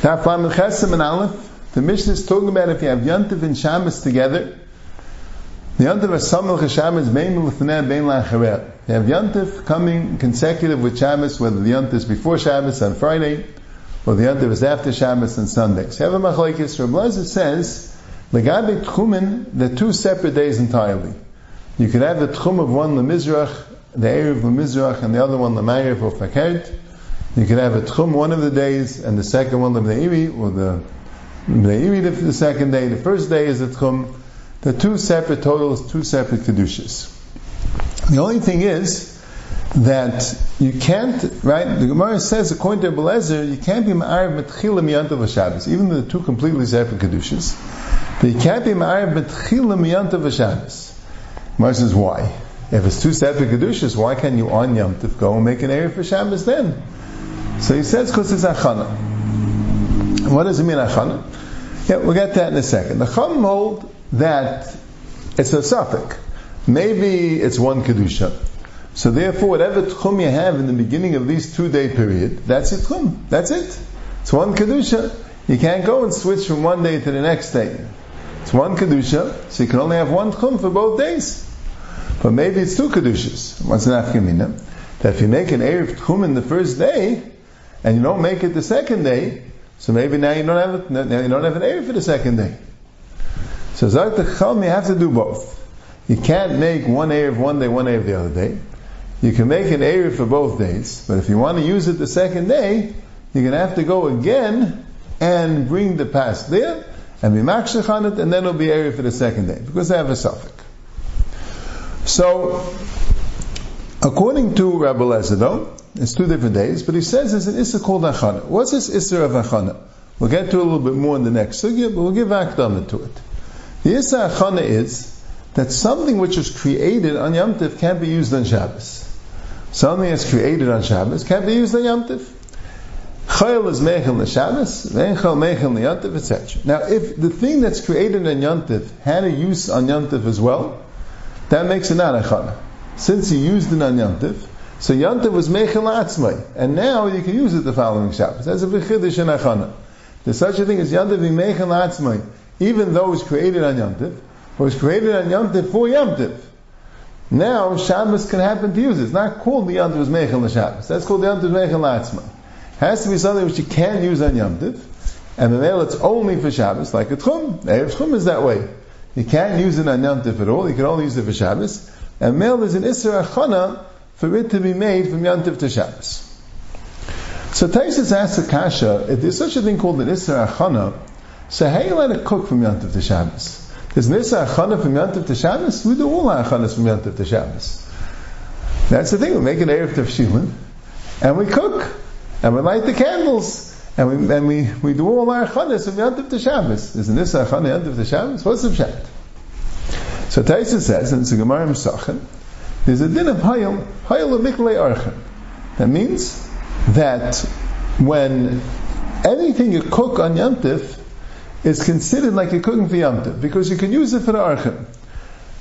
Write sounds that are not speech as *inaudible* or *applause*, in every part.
Taf Lamed Chesem and Aleph. The Mishnah is talking about if you have Yantiv and Shabbos together. The Yantiv are Samel Shabbos, Bein L'Thnei, Bein L'Acharet. You have Yantiv coming consecutive with Shabbos, whether the Yantiv is before Shabbos on Friday, or the Yantiv is after Shabbos on Sunday. So you have a Machlaikis. Rabbi Lezer says, Legabe Tchumen, they're two separate days entirely. You could have the Tchum of one Lemizrach, the Erev Lemizrach, and the other one Lemayrev or Fakert. You could have a Tchum one of the days, and the second one Lemneiri, or the Lemneiri the second day. The first day is a Tchum. The two separate totals, two separate Kedushas. The only thing is that you can't, right? The Gemara says, according to Belezer, you can't be Ma'ariv Metchila Miyantav Shabbos, even though the two completely separate Kedushas. But you can't be Ma'ariv Metchila Miyantav Shabbos. Gemara says, why? If it's two separate Kedushas, why can't you on Yom go and make an area for Shabbos then? So he says, because it's Achana. What does it mean, Achana? Yeah, we'll get that in a second. The Chum hold that it's a suffix. Maybe it's one Kedusha. So therefore, whatever tchum you have in the beginning of these two day period, that's your tchum. That's it. It's one kedusha. You can't go and switch from one day to the next day. It's one kedusha, so you can only have one tchum for both days. But maybe it's two kedushas. What's an afkamina? That if you make an erev tchum in the first day and you don't make it the second day, so maybe now you don't have now you don't have an erev for the second day. So Zak Chum, you have to do both. You can't make one erev one day, one erev the other day. You can make an Erev for both days, but if you want to use it the second day, you're going to have to go again and bring the past there and be makshech on it, and then it'll be Erev for the second day, because they have a suffix. So, according to Rabbi Lezer, it's two different days, but he says there's an Issa called Achana. What's this Issa of Achana? We'll get to it a little bit more in the next sugya, but we'll give Akdama to it. The Issa Achana is that something which was created on Yom Tiv can't be used on Shabbos. Something that's created on Shabbos can't be used on Yom Tiv. Chayil is mechel the Shabbos, mechel the Yom Tiv, etc. Now, if the thing that's created on Yom Tiv had a use on Yom Tiv as well, that makes it not a chana. Since he used it on Yom Tiv, so Yom Tiv was mechel atzmai, and now you can use it the following Shabbos. That's a v'chidish and a chana. There's such a thing as Yom Tiv mechel atzmai, even though it was created on Tiv, it was created on Yom Tiv for Yom Tiv. Now Shabbos can happen to use it. It's not called the Yom Tov Mechel Shabbos. That's called the Yom Tov Mechel Atzma. Has to be something which you can't use on Yom Tov, and the male it's only for Shabbos, like a Tchum. Erev Tchum is that way. You can't use it on Yom Tov at all. You can only use it for Shabbos. And male is an Isra Achana for it to be made from Yom Tov to Shabbos. So Taisus asks a kasha, if there's such a thing called an Isra Achana, so how you let it cook from Yom Tov to Shabbos? Is Nisa Achana from Yantiv to Shabbos? We do all Achanas from Yantiv to Shabbos. That's the thing. We make an Erev Tavshilin, and we cook, and we light the candles, and we and we, we do all our Achanas from Yantiv to Shabbos. Is Nisa Achana Yantiv to Shabbos? What's the pshat? So Taisa says, and it's a Gemara Mesachin, there's a din of Hayel of Miklei Archen. That means that when anything you cook on Yantiv, is considered like you're cooking for Yom because you can use it for the Archim.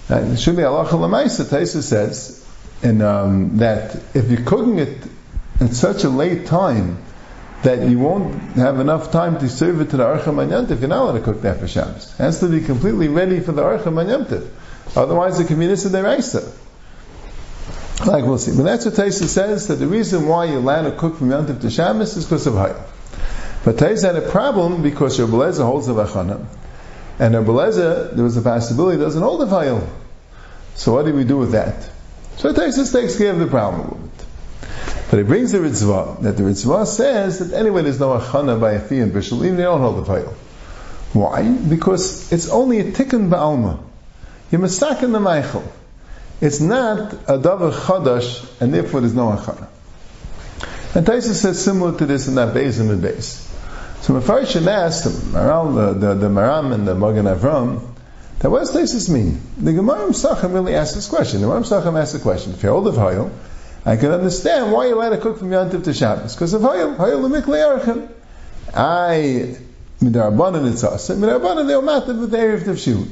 And Shuli Allah Lamaisa, Taisa says in, um, that if you're cooking it at such a late time that you won't have enough time to serve it to the Yom Tov, you're not allowed to cook that for Shabbos. It has to be completely ready for the Archim on Yom Otherwise, it can be Nisa Deraisa. Like we'll see. But that's what Taisa says, that the reason why you're allowed to cook from Yom to Shabbos is because of Hayah. But Tais had a problem because Rabbi Lezer holds the Vachana. And Rabbi Lezer, there was a possibility doesn't hold the Vayil. So what do we do with that? So Tais takes care of the problem with it. But he brings the Ritva, that the Ritva says that anyway there's no Achana by a fee and Bishul, even they don't hold the Vayil. Why? Because it's only a tikkun ba'alma. You're mistaken the Meichel. It's not a davar chadash, and therefore there's no achana. And Taisa says similar to this in that base and base. So Mefarshim asked the Maral, the, the, the Maram and the Magen Avram, that what does Taisus mean? The Gemara Sachem really asked this question. The Gemara Sachem asked the question, if you're old of I can understand why you're allowed to cook from Yantiv to Shabbos. Because of Hayel, Hayel Lemikle Archem. I, Midarabanan it's us. Midarabanan they'll matter with the Erev Tavshil.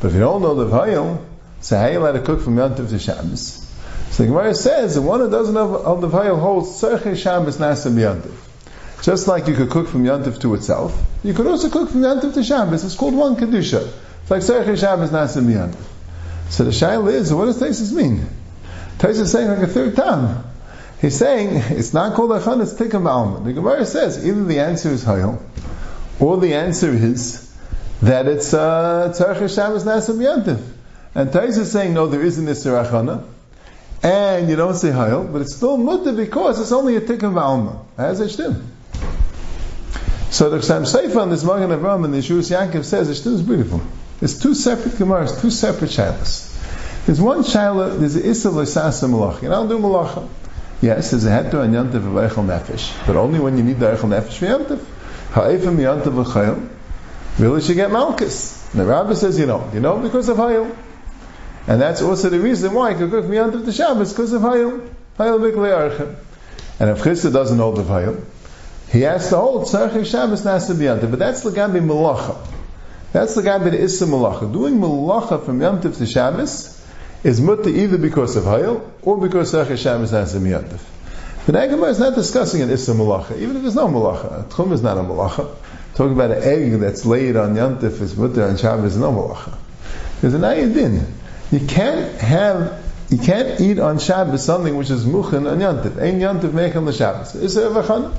But if you don't know the Hayel, so how you allowed to cook from Yantiv to Shabbos? So the Gemara says, the one who doesn't of the Hayel holds Tzarche Shabbos Nasa B'Yantiv. Just like you could cook from Yantif to itself, you could also cook from Yantif to Shabbos. It's called one Kedusha. It's like Tzarech Shabbos Nasim Yantif. So the Shaila is, what does Taisus mean? Taisus is saying like a third time. He's saying it's not called Achan, it's Tikkum Ba'alma. The Gemara says either the answer is Hayel, or the answer is that it's uh, Tzarech Shabbos Nasim Yantif. And Taisus is saying, no, there isn't this Achana and you don't say Hayel, but it's still mutter because it's only a tikkum v'alma. As it shtim. So the Chasam Sofer on this Magen Avram and the Yeshua Yaakov says it is beautiful. There's two separate Gemaras, two separate shilas. There's one shilah, there's an Issa L'sasa Malach. and don't do Malacha. Yes, there's a heter and Yantav of Eichel Nefesh, but only when you need the Eichel Nefesh for Yantav. Ha'efim Yantav V'chayel, really should get Malchus. The Rabbi says you know. You know because of Hayel. And that's also the reason why could cook Miyantav the Shabbos, because of Hayel. Hayel Mikle Archem. And if Chisda doesn't hold of Hayel, he has to hold Tzarech Shabbos Nasa Miyantav. But that's Lagabi Malacha. That's the Issa Malacha. Doing Malacha from Yantav to Shabbos is mutta either because of Hayel or because Tzarech Shabbos Nasa Miyantav. The Nagamah is not discussing an Issa Malacha, even if there's no Malacha. Tchum is not a Malacha. Talking about an egg that's laid on Yantif is mutter on Shabbos, is no Malacha. There's an Ayadin. You can't have, you can't eat on Shabbos something which is muchin on Yantiv. Ein Yantiv mechan the Shabbos. Is there vachana?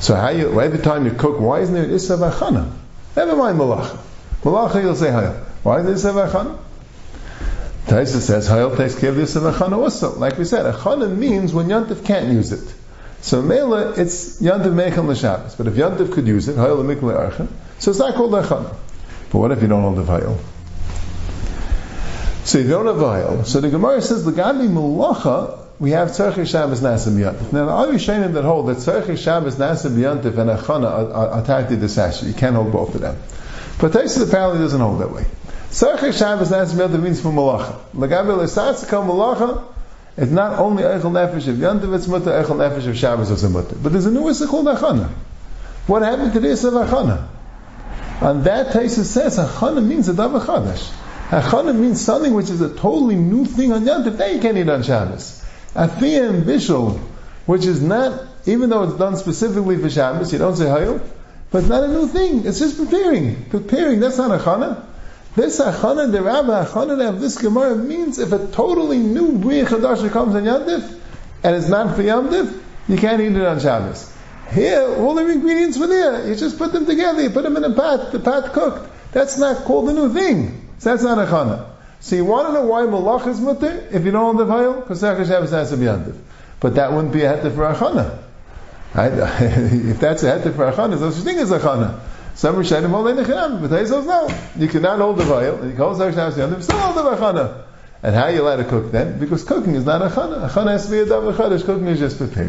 So how you, every time you cook, why isn't there issa vachana? Never mind malacha. Malacha you'll say hayal. Why is there vachana? Taisa says hayal takes care of the vachana also. Like we said, achana means when Yantiv can't use it. So Mela, it's Yantiv Mechel L'Shabbos. But if Yantiv could use it, Hayel Mikle so it's not called Achana. But what if you don't hold the Hayel? So you don't Vayel. So the Gemara says, the Gadi Malacha, we have Tzarech Shabbos Nasim Yantif. Now, the other Shainim that hold that Tzarech Shabbos Nasim Yantif and Achana are to this Asher. You can't hold both of them. But Taisa apparently doesn't hold that way. Tzarech Shabbos Nasim Yantif means for Malacha. Lagabi L'Satzika Malacha, it's not only Eichel Nefesh of Yantif, it's Mutter, Eichel Nefesh of Shabbos is a But there's a new Issa called Achana. What happened to this of Achana? On that Taisa says, Achana means a Dav Chadash. Achana means something which is a totally new thing on Yom Tov. That you can't eat on Shabbos. Afiyah and Bishul, which is not, even though it's done specifically for Shabbos, you don't say Hayil, but it's not a new thing. It's just preparing. Preparing, that's not Achana. This Achana, the Rabbi Achana of this Gemara means if a totally new Bria Chadash comes on Yom Tov, and it's not for Yom Tov, you can't eat it on Shabbos. Here, all the ingredients were there. You just put them together. You put them in a pot. The pot cooked. That's not called a new thing. So that's not a chana. So you want to know why malach is mutter if you don't have the vayil? Because Tzarech Shabbos has to be under. But that wouldn't be a heter for a chana. Right? *laughs* if that's a heter for a chana, there's no such thing as a chana. Some Rishonim hold in the chinam, but they say no. You cannot hold the vayil, and you can hold Tzarech Shabbos under, still hold the chana. And how are you allowed to cook then? Because cooking is not a chana. A chana has to be a davar chadash. Cooking is just preparing.